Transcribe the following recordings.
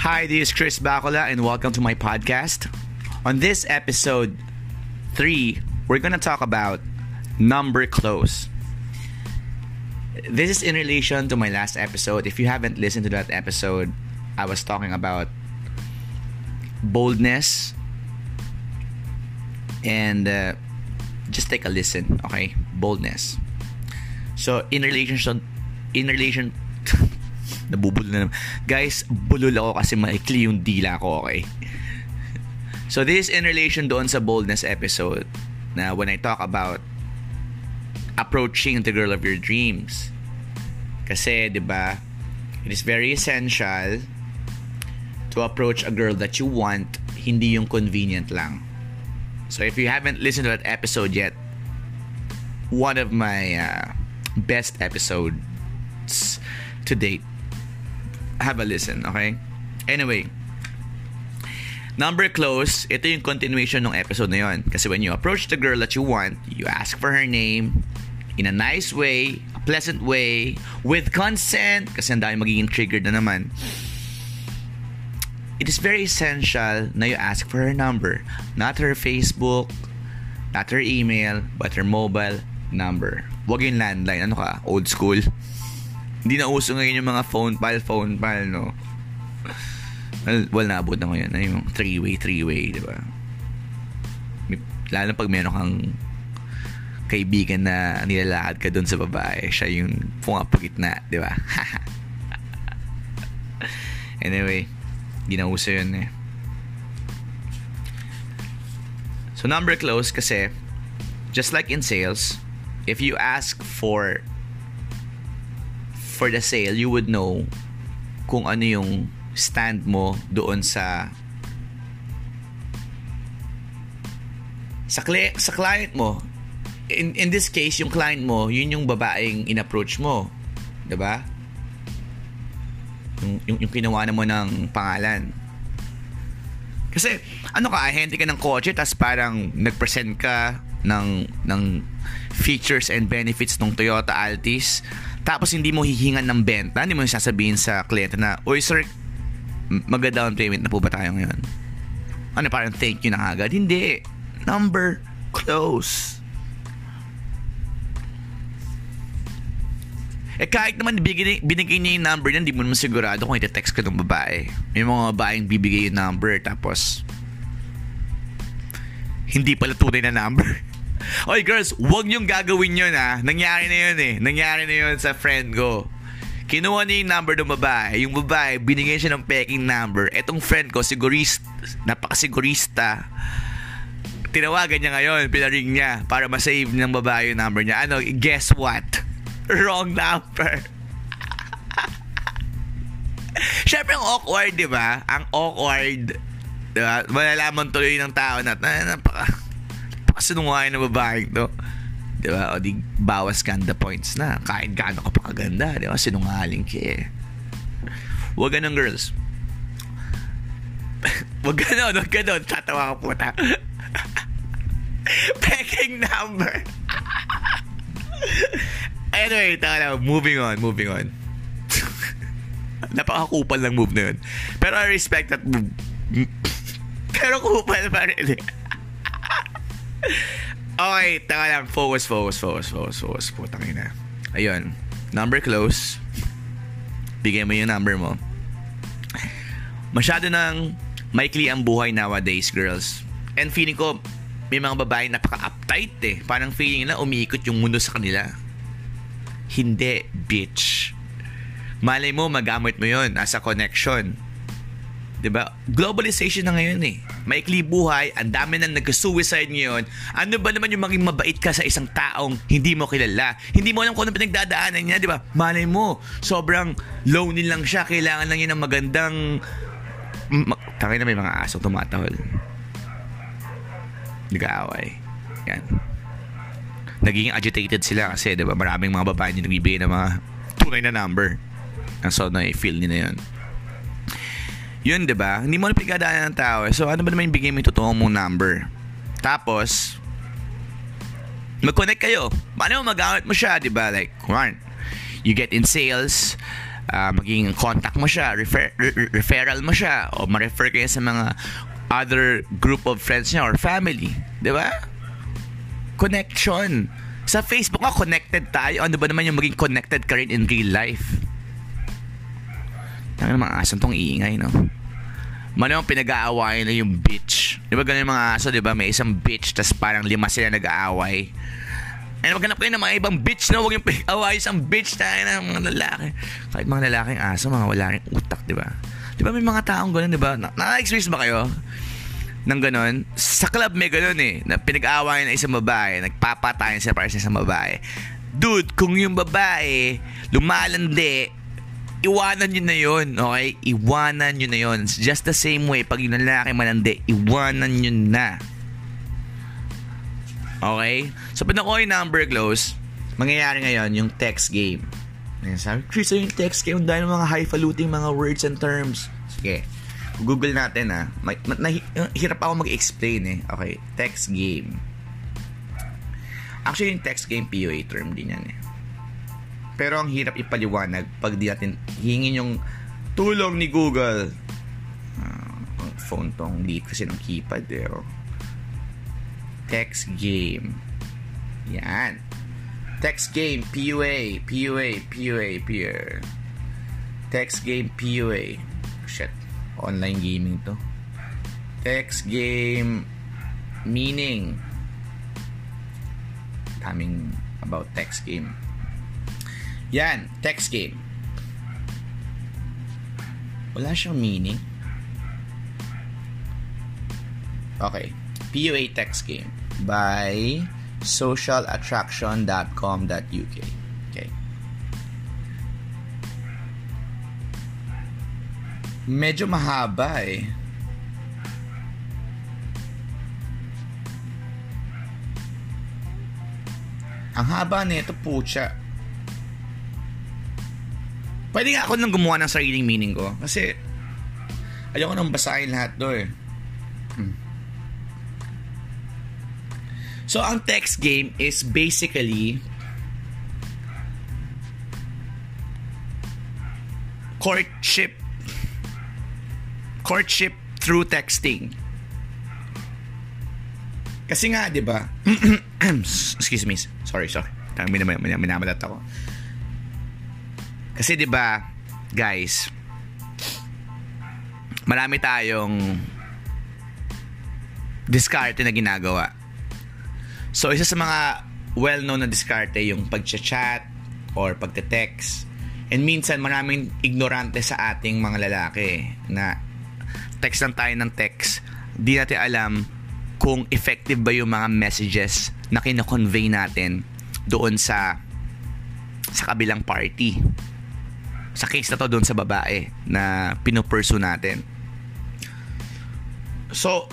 Hi, this is Chris Bacola and welcome to my podcast. On this episode 3, we're going to talk about number close. This is in relation to my last episode. If you haven't listened to that episode, I was talking about boldness and uh, just take a listen, okay? Boldness. So, in relation in relation Nabubulol na naman. Guys, bulol ako kasi maikli yung dila ko, okay? So this is in relation doon sa boldness episode na when I talk about approaching the girl of your dreams. Kasi, 'di ba? It is very essential to approach a girl that you want, hindi yung convenient lang. So if you haven't listened to that episode yet, one of my uh, best episodes to date have a listen, okay? Anyway, number close, ito yung continuation ng episode na yon. Kasi when you approach the girl that you want, you ask for her name in a nice way, a pleasant way, with consent, kasi ang dami magiging triggered na naman. It is very essential na you ask for her number. Not her Facebook, not her email, but her mobile number. Huwag yung landline. Ano ka? Old school? Hindi na uso ngayon yung mga phone pal, phone pal, no? Well, naabot na ngayon na yung three-way, three-way, di ba? Lalo pag meron kang kaibigan na nilalakad ka doon sa babae, siya yung pumapagitna, di ba? anyway, hindi na uso yun eh. So number close kasi, just like in sales, if you ask for for the sale, you would know kung ano yung stand mo doon sa sa, cli- sa client mo. In, in this case, yung client mo, yun yung babaeng in-approach mo. ba? Yung, yung, yung kinawa mo ng pangalan. Kasi, ano ka, ahente ka ng kotse, tapos parang nag-present ka ng, ng features and benefits ng Toyota Altis tapos hindi mo hihingan ng benta, hindi mo sasabihin sa kliyente na, Uy sir, mag-down payment na po ba tayo ngayon? Ano parang thank you na agad? Hindi. Number close. Eh kahit naman binigay, binigay niya yung number niya, hindi mo naman sigurado kung iti-text ka ng babae. May mga babaeng bibigay yung number tapos hindi pala tunay na number. Oy girls, wag niyong gagawin yun ha. Nangyari na yun eh. Nangyari na yun sa friend ko. Kinuha niya yung number ng babae. Yung babae, binigyan siya ng peking number. Etong friend ko, sigurista, napakasigurista. Tinawagan niya ngayon, pinaring niya para masave ng babae yung number niya. Ano, guess what? Wrong number. Siyempre, ang awkward, di ba? Ang awkward. Di ba? Malalaman tuloy ng tao na, na napaka, kasinungaling na babaeng to. Di ba? O di bawas ganda points na. Kahit gaano ka pa. Di ba? Sinungaling ka eh. Huwag ganun, girls. Huwag ganun. Huwag ganun. Tatawa ka puta. Peking number. anyway, taka Moving on. Moving on. Napakakupal ng move na yun. Pero I respect that move. Pero kupal pa rin eh okay, taka lang. Focus, focus, focus, focus, focus. Putang ina. Ayun. Number close. Bigay mo yung number mo. Masyado nang maikli ang buhay nowadays, girls. And feeling ko, may mga babae napaka-uptight eh. Parang feeling nila umiikot yung mundo sa kanila. Hindi, bitch. Malay mo, magamit mo yon as a connection 'di ba? Globalization na ngayon eh. Maikli buhay, ang dami nang nag-suicide ngayon. Ano ba naman yung maging mabait ka sa isang taong hindi mo kilala? Hindi mo alam kung ano pinagdadaanan niya, 'di ba? Malay mo, sobrang lonely lang siya, kailangan lang niya ng magandang ma- Tangay na may mga asong tumatahol. Nag-aaway. Yan. Naging agitated sila kasi, 'di ba? Maraming mga babae na nagbibigay ng mga tunay na number. And so, na-feel nila yun. Yun, di ba? Hindi mo na pinagdadaanan ng tao. So, ano ba naman yung bigay mo yung totoo mong number? Tapos, mag-connect kayo. Paano mo magamit mo siya, di ba? Like, one, you get in sales, uh, maging contact mo siya, refer, re- referral mo siya, o ma-refer kayo sa mga other group of friends niya or family. Di ba? Connection. Sa Facebook nga, connected tayo. Ano ba naman yung maging connected ka rin in real life? Ang mga asan tong iingay, no? Mano yung pinag-aawayan na yung bitch. Di ba ganun yung mga aso, di ba? May isang bitch, tas parang lima sila nag-aaway. And maghanap kayo ng mga ibang bitch na huwag yung pinag-aaway isang bitch tayo na mga lalaki. Kahit mga lalaking aso, mga wala rin utak, di ba? Di ba may mga taong ganun, di ba? Na-experience ba kayo? ng ganon. Sa club may ganon eh. Na pinag-awayan ng isang babae. Nagpapatayan sila para sa isang babae. Dude, kung yung babae lumalandi, iwanan nyo na yun, okay? Iwanan nyo na yun. Just the same way, pag yung lalaki malandi, iwanan nyo na. Okay? So, pag nakuha yung number close, mangyayari ngayon yung text game. Sabi, Chris, yung text game dahil mga highfalutin mga words and terms. Sige. Google natin ah. May, nahi, hirap ako mag-explain eh. Okay, text game. Actually, yung text game, POA term din yan eh. Pero ang hirap ipaliwanag pag di natin hingin yung tulong ni Google. Uh, phone tong liit kasi ng keypad eh. Oh. Text game. Yan. Text game, PUA, PUA, PUA, PUA. Text game, PUA. Shit. Online gaming to. Text game, meaning. Daming about text game. Yan, text game. Wala siyang meaning. Okay. PUA text game by socialattraction.com.uk. Okay. Medyo mahaba eh. Ang haba nito, pucha. Pwede nga ako nang gumawa ng sariling meaning ko. Kasi, ayoko nang basahin lahat do eh. Hmm. So, ang text game is basically courtship courtship through texting. Kasi nga, 'di ba? Excuse me. Sorry, sorry. Minamalat ako. Kasi 'di ba, guys, marami tayong diskarte na ginagawa. So, isa sa mga well-known na diskarte yung pag-chat or pagte-text. And minsan maraming ignorante sa ating mga lalaki na text lang tayo ng text. Di natin alam kung effective ba yung mga messages na kino-convey natin doon sa sa kabilang party sa case na to doon sa babae na pinupursu natin. So,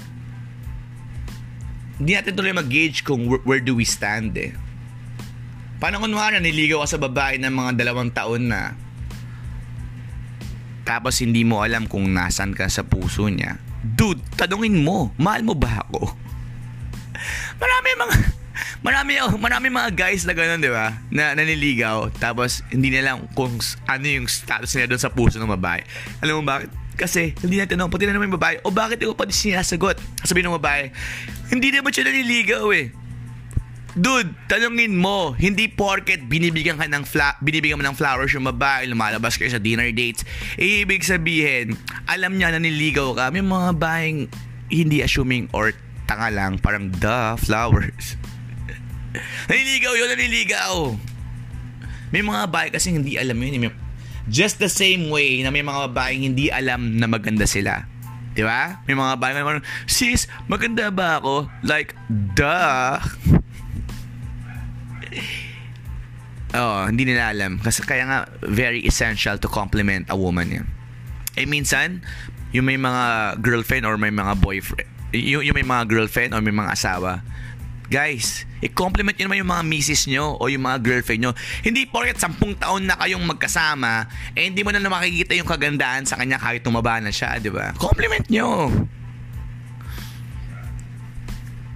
hindi natin tuloy mag-gauge kung where, where do we stand eh. Paano kung wala, niligaw ka sa babae ng mga dalawang taon na tapos hindi mo alam kung nasan ka sa puso niya. Dude, tanungin mo, mahal mo ba ako? Marami mga marami oh, marami mga guys na ganoon, 'di ba? Na naniligaw tapos hindi nila alam kung ano yung status nila doon sa puso ng babae. Alam mo bakit? Kasi hindi natin tinanong pati na naman yung babae, o bakit ikaw pa di sinasagot? Sabi ng babae, hindi naman siya naniligaw eh. Dude, tanungin mo, hindi porket binibigyan ka ng fla- binibigyan mo ng flowers yung babae, lumalabas kayo sa dinner dates, eh, ibig sabihin, alam niya na niligaw ka. May mga babaeng hindi assuming or tanga lang, parang the flowers. naniligaw yun, naniligaw. May mga babae kasi hindi alam yun. May, just the same way na may mga babaeng hindi alam na maganda sila. Di ba? May mga babae na sis, maganda ba ako? Like, duh. oh, hindi nila alam. Kasi kaya nga, very essential to compliment a woman yan. Eh, minsan, yung may mga girlfriend or may mga boyfriend, yung, yung may mga girlfriend or may mga asawa, Guys, i-compliment nyo naman yung mga misis nyo o yung mga girlfriend nyo. Hindi porket sampung taon na kayong magkasama, eh hindi mo na makikita yung kagandahan sa kanya kahit tumaba na siya, di ba? Compliment nyo.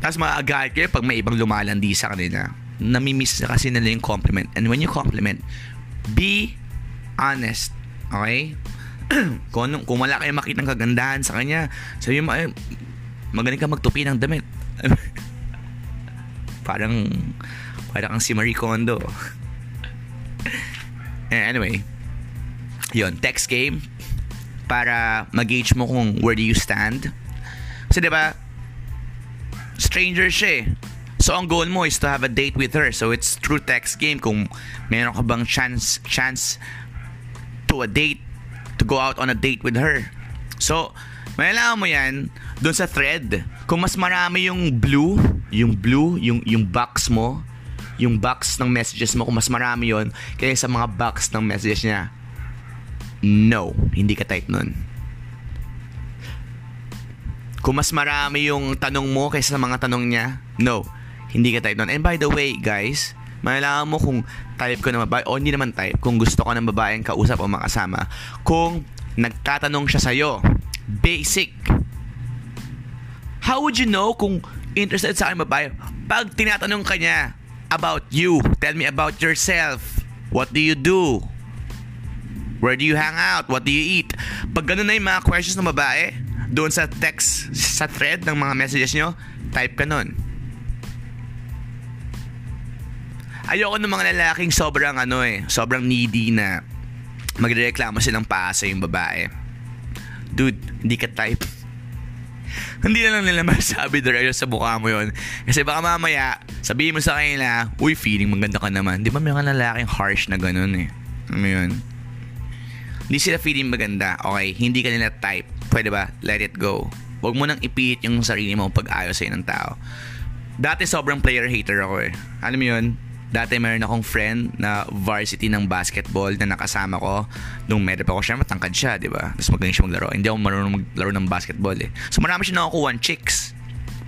Tapos maaagalit kayo pag may ibang lumalandi sa kanila. Namimiss na kasi nila yung compliment. And when you compliment, be honest. Okay? kung, kung wala kayong makitang kagandahan sa kanya, sabi mo, eh, magaling ka magtupi ng damit. parang, parang si Marie Kondo. Eh, anyway, yon text game para mag-gauge mo kung where do you stand. Kasi 'di ba? Stranger siya eh. So ang goal mo is to have a date with her. So it's true text game kung meron ka bang chance chance to a date to go out on a date with her. So, malalaman mo yan doon sa thread. Kung mas marami yung blue, yung blue, yung yung box mo, yung box ng messages mo kung mas marami yon kaysa sa mga box ng messages niya. No, hindi ka type nun. Kung mas marami yung tanong mo kaysa sa mga tanong niya, no, hindi ka type nun. And by the way, guys, malalaman mo kung type ko ng babae o hindi naman type, kung gusto ko ng babaeng kausap o makasama. Kung nagtatanong siya sa'yo, basic. How would you know kung interested sa akin babae? Pag tinatanong ka niya, about you. Tell me about yourself. What do you do? Where do you hang out? What do you eat? Pag ganun na yung mga questions ng babae, doon sa text, sa thread ng mga messages nyo, type ka nun. Ayoko ng mga lalaking sobrang ano eh, sobrang needy na magrereklamo silang paasa yung babae. Dude, hindi ka type hindi na lang nila masabi diretso sa mukha mo yon Kasi baka mamaya, sabihin mo sa kanila, uy, feeling maganda ka naman. Di ba may mga lalaking harsh na ganun eh. Ano yun? Hindi sila feeling maganda. Okay, hindi ka nila type. Pwede ba? Let it go. Huwag mo nang ipiit yung sarili mo pag ayaw sa'yo ng tao. Dati sobrang player hater ako eh. Alam mo yun? Dati meron akong friend na varsity ng basketball na nakasama ko nung meron pa ako siya, matangkad siya, di ba? Tapos magaling siya maglaro. Hindi ako marunong maglaro ng basketball eh. So marami siya nakakuha chicks.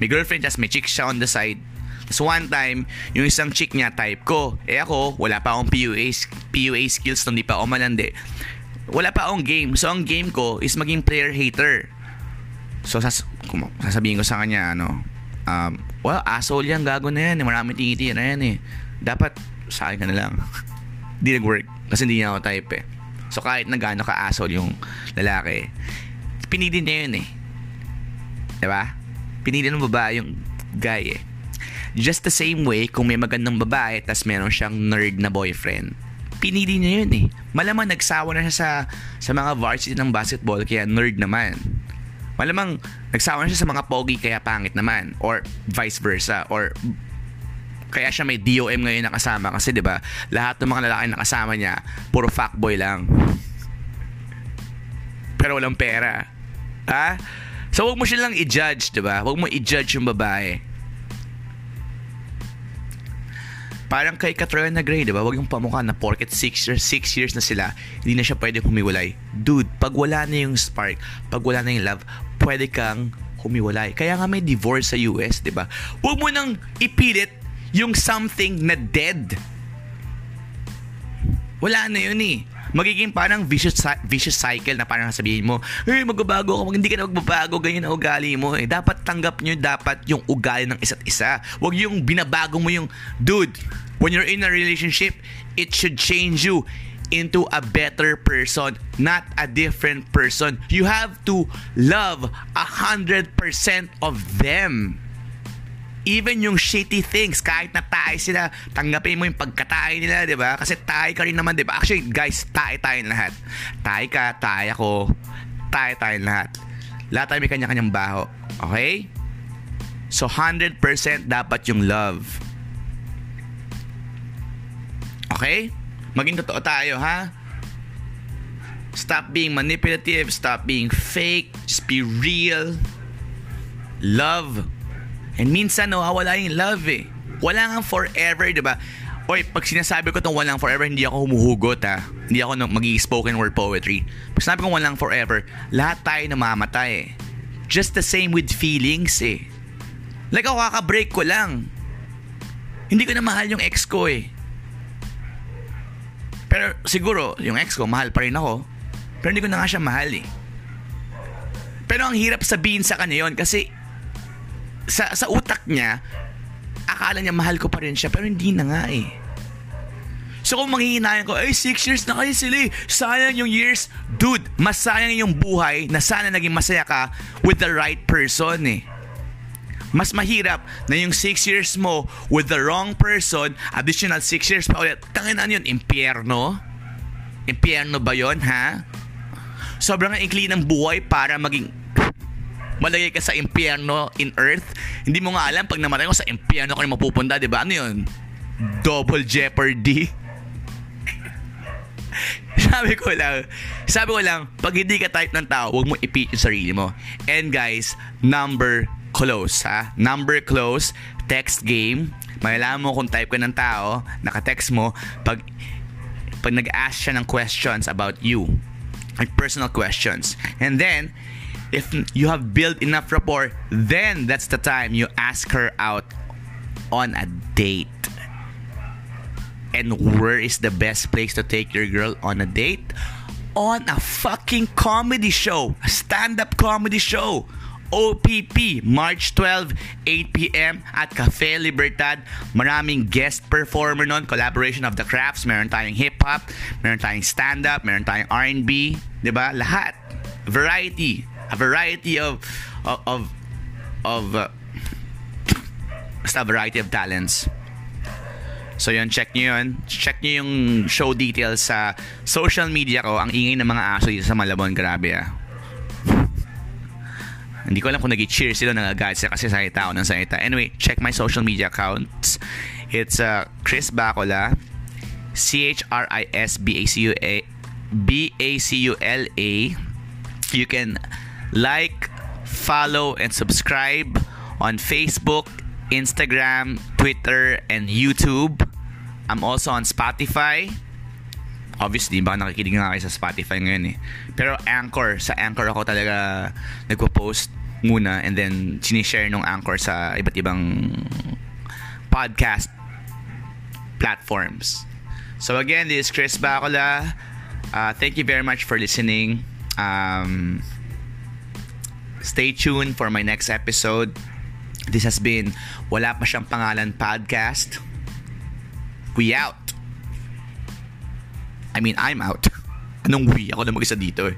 May girlfriend, tapos may chicks siya on the side. Tapos one time, yung isang chick niya type ko. Eh ako, wala pa akong PUA, PUA skills nung di pa ako malandi. Wala pa akong game. So ang game ko is maging player hater. So sas sasabihin ko sa kanya, ano, um, well, asshole yan, gago na yan. Marami tinitira yan eh dapat sa akin ka na lang. Hindi nag-work kasi hindi niya ako type eh. So kahit na gaano ka asshole yung lalaki, pinili niya yun eh. Diba? Pinili ng babae yung guy eh. Just the same way, kung may magandang babae tas meron siyang nerd na boyfriend, pinili niya yun eh. Malamang nagsawa na siya sa, sa mga varsity ng basketball kaya nerd naman. Malamang nagsawa na siya sa mga pogi kaya pangit naman. Or vice versa. Or kaya siya may DOM ngayon nakasama kasi 'di ba? Lahat ng mga lalaki nakasama niya puro fuckboy lang. Pero walang pera. Ha? So wag mo siya lang i-judge, 'di ba? Wag mo i-judge yung babae. Parang kay Katrina Gray, di ba? Wag yung pamukha na porket 6 years, 6 years na sila, hindi na siya pwede humiwalay. Dude, pag wala na yung spark, pag wala na yung love, pwede kang humiwalay. Kaya nga may divorce sa US, di ba? Huwag mo nang ipilit yung something na dead. Wala na yun eh. Magiging parang vicious, vicious cycle na parang sabihin mo, hey, magbabago ka, hindi ka na magbabago, ganyan ang ugali mo. Eh, dapat tanggap nyo dapat yung ugali ng isa't isa. Huwag yung binabago mo yung, dude, when you're in a relationship, it should change you into a better person, not a different person. You have to love a hundred percent of them. Even yung shitty things, kahit na tayo sila, tanggapin mo yung pagkatay nila, di ba? Kasi tayo ka rin naman, di ba? Actually, guys, tayo tayo lahat. Tayo ka, tayo ako, tayo tayo lahat. Lahat tayo may kanya-kanyang baho. Okay? So, 100% dapat yung love. Okay? Maging totoo tayo, ha? Stop being manipulative. Stop being fake. Just be real. Love And minsan nawawala yung love eh. Wala nga forever, di ba? Oy, pag sinasabi ko itong walang forever, hindi ako humuhugot ha. Hindi ako mag spoken word poetry. Pag sinabi ko walang forever, lahat tayo namamatay eh. Just the same with feelings eh. Like ako kaka-break ko lang. Hindi ko na mahal yung ex ko eh. Pero siguro, yung ex ko, mahal pa rin ako. Pero hindi ko na nga siya mahal eh. Pero ang hirap sabihin sa kanya yon kasi sa, sa utak niya, akala niya mahal ko pa rin siya pero hindi na nga eh. So kung manghihinayan ko, ay 6 years na kayo sila eh. Sayang yung years. Dude, mas sayang yung buhay na sana naging masaya ka with the right person eh. Mas mahirap na yung 6 years mo with the wrong person, additional 6 years pa ulit. Tangin na yun, impyerno? Impyerno ba yon ha? Sobrang ikli ng buhay para maging malagay ka sa impyerno in earth. Hindi mo nga alam pag namatay ko sa impyerno ka rin mapupunta, di ba? Ano yun? Double jeopardy. sabi ko lang, sabi ko lang, pag hindi ka type ng tao, huwag mo ipit yung sarili mo. And guys, number close, ha? Number close, text game. Malalaman mo kung type ka ng tao, naka-text mo, pag, pag nag-ask siya ng questions about you, like personal questions. And then, if you have built enough rapport, then that's the time you ask her out on a date. And where is the best place to take your girl on a date? On a fucking comedy show. A stand-up comedy show. OPP, March 12, 8 p.m. at Cafe Libertad. Maraming guest performer nun, collaboration of the crafts. Meron tayong hip-hop, meron tayong stand-up, meron tayong R&B, 'di ba? Lahat. Variety, a variety of of of, of uh, a variety of talents. So yun, check nyo yun. Check nyo yung show details sa social media ko. Ang ingay ng mga aso dito sa Malabon. Grabe ah. Hindi ko alam kung nag-cheer sila, nag-guide sila kasi salita ako ng salita. Anyway, check my social media accounts. It's uh, Chris Bacola. C-H-R-I-S-B-A-C-U-A B-A-C-U-L-A. You can like, follow, and subscribe on Facebook, Instagram, Twitter, and YouTube. I'm also on Spotify. Obviously, baka nakikinig nga kayo sa Spotify ngayon eh. Pero Anchor, sa Anchor ako talaga nagpo-post muna and then sinishare nung Anchor sa iba't ibang podcast platforms. So again, this is Chris Bacola. Uh, thank you very much for listening. Um, stay tuned for my next episode. This has been Wala pa siyang pangalan podcast. We out. I mean, I'm out. Anong we? Ako na mag-isa dito eh.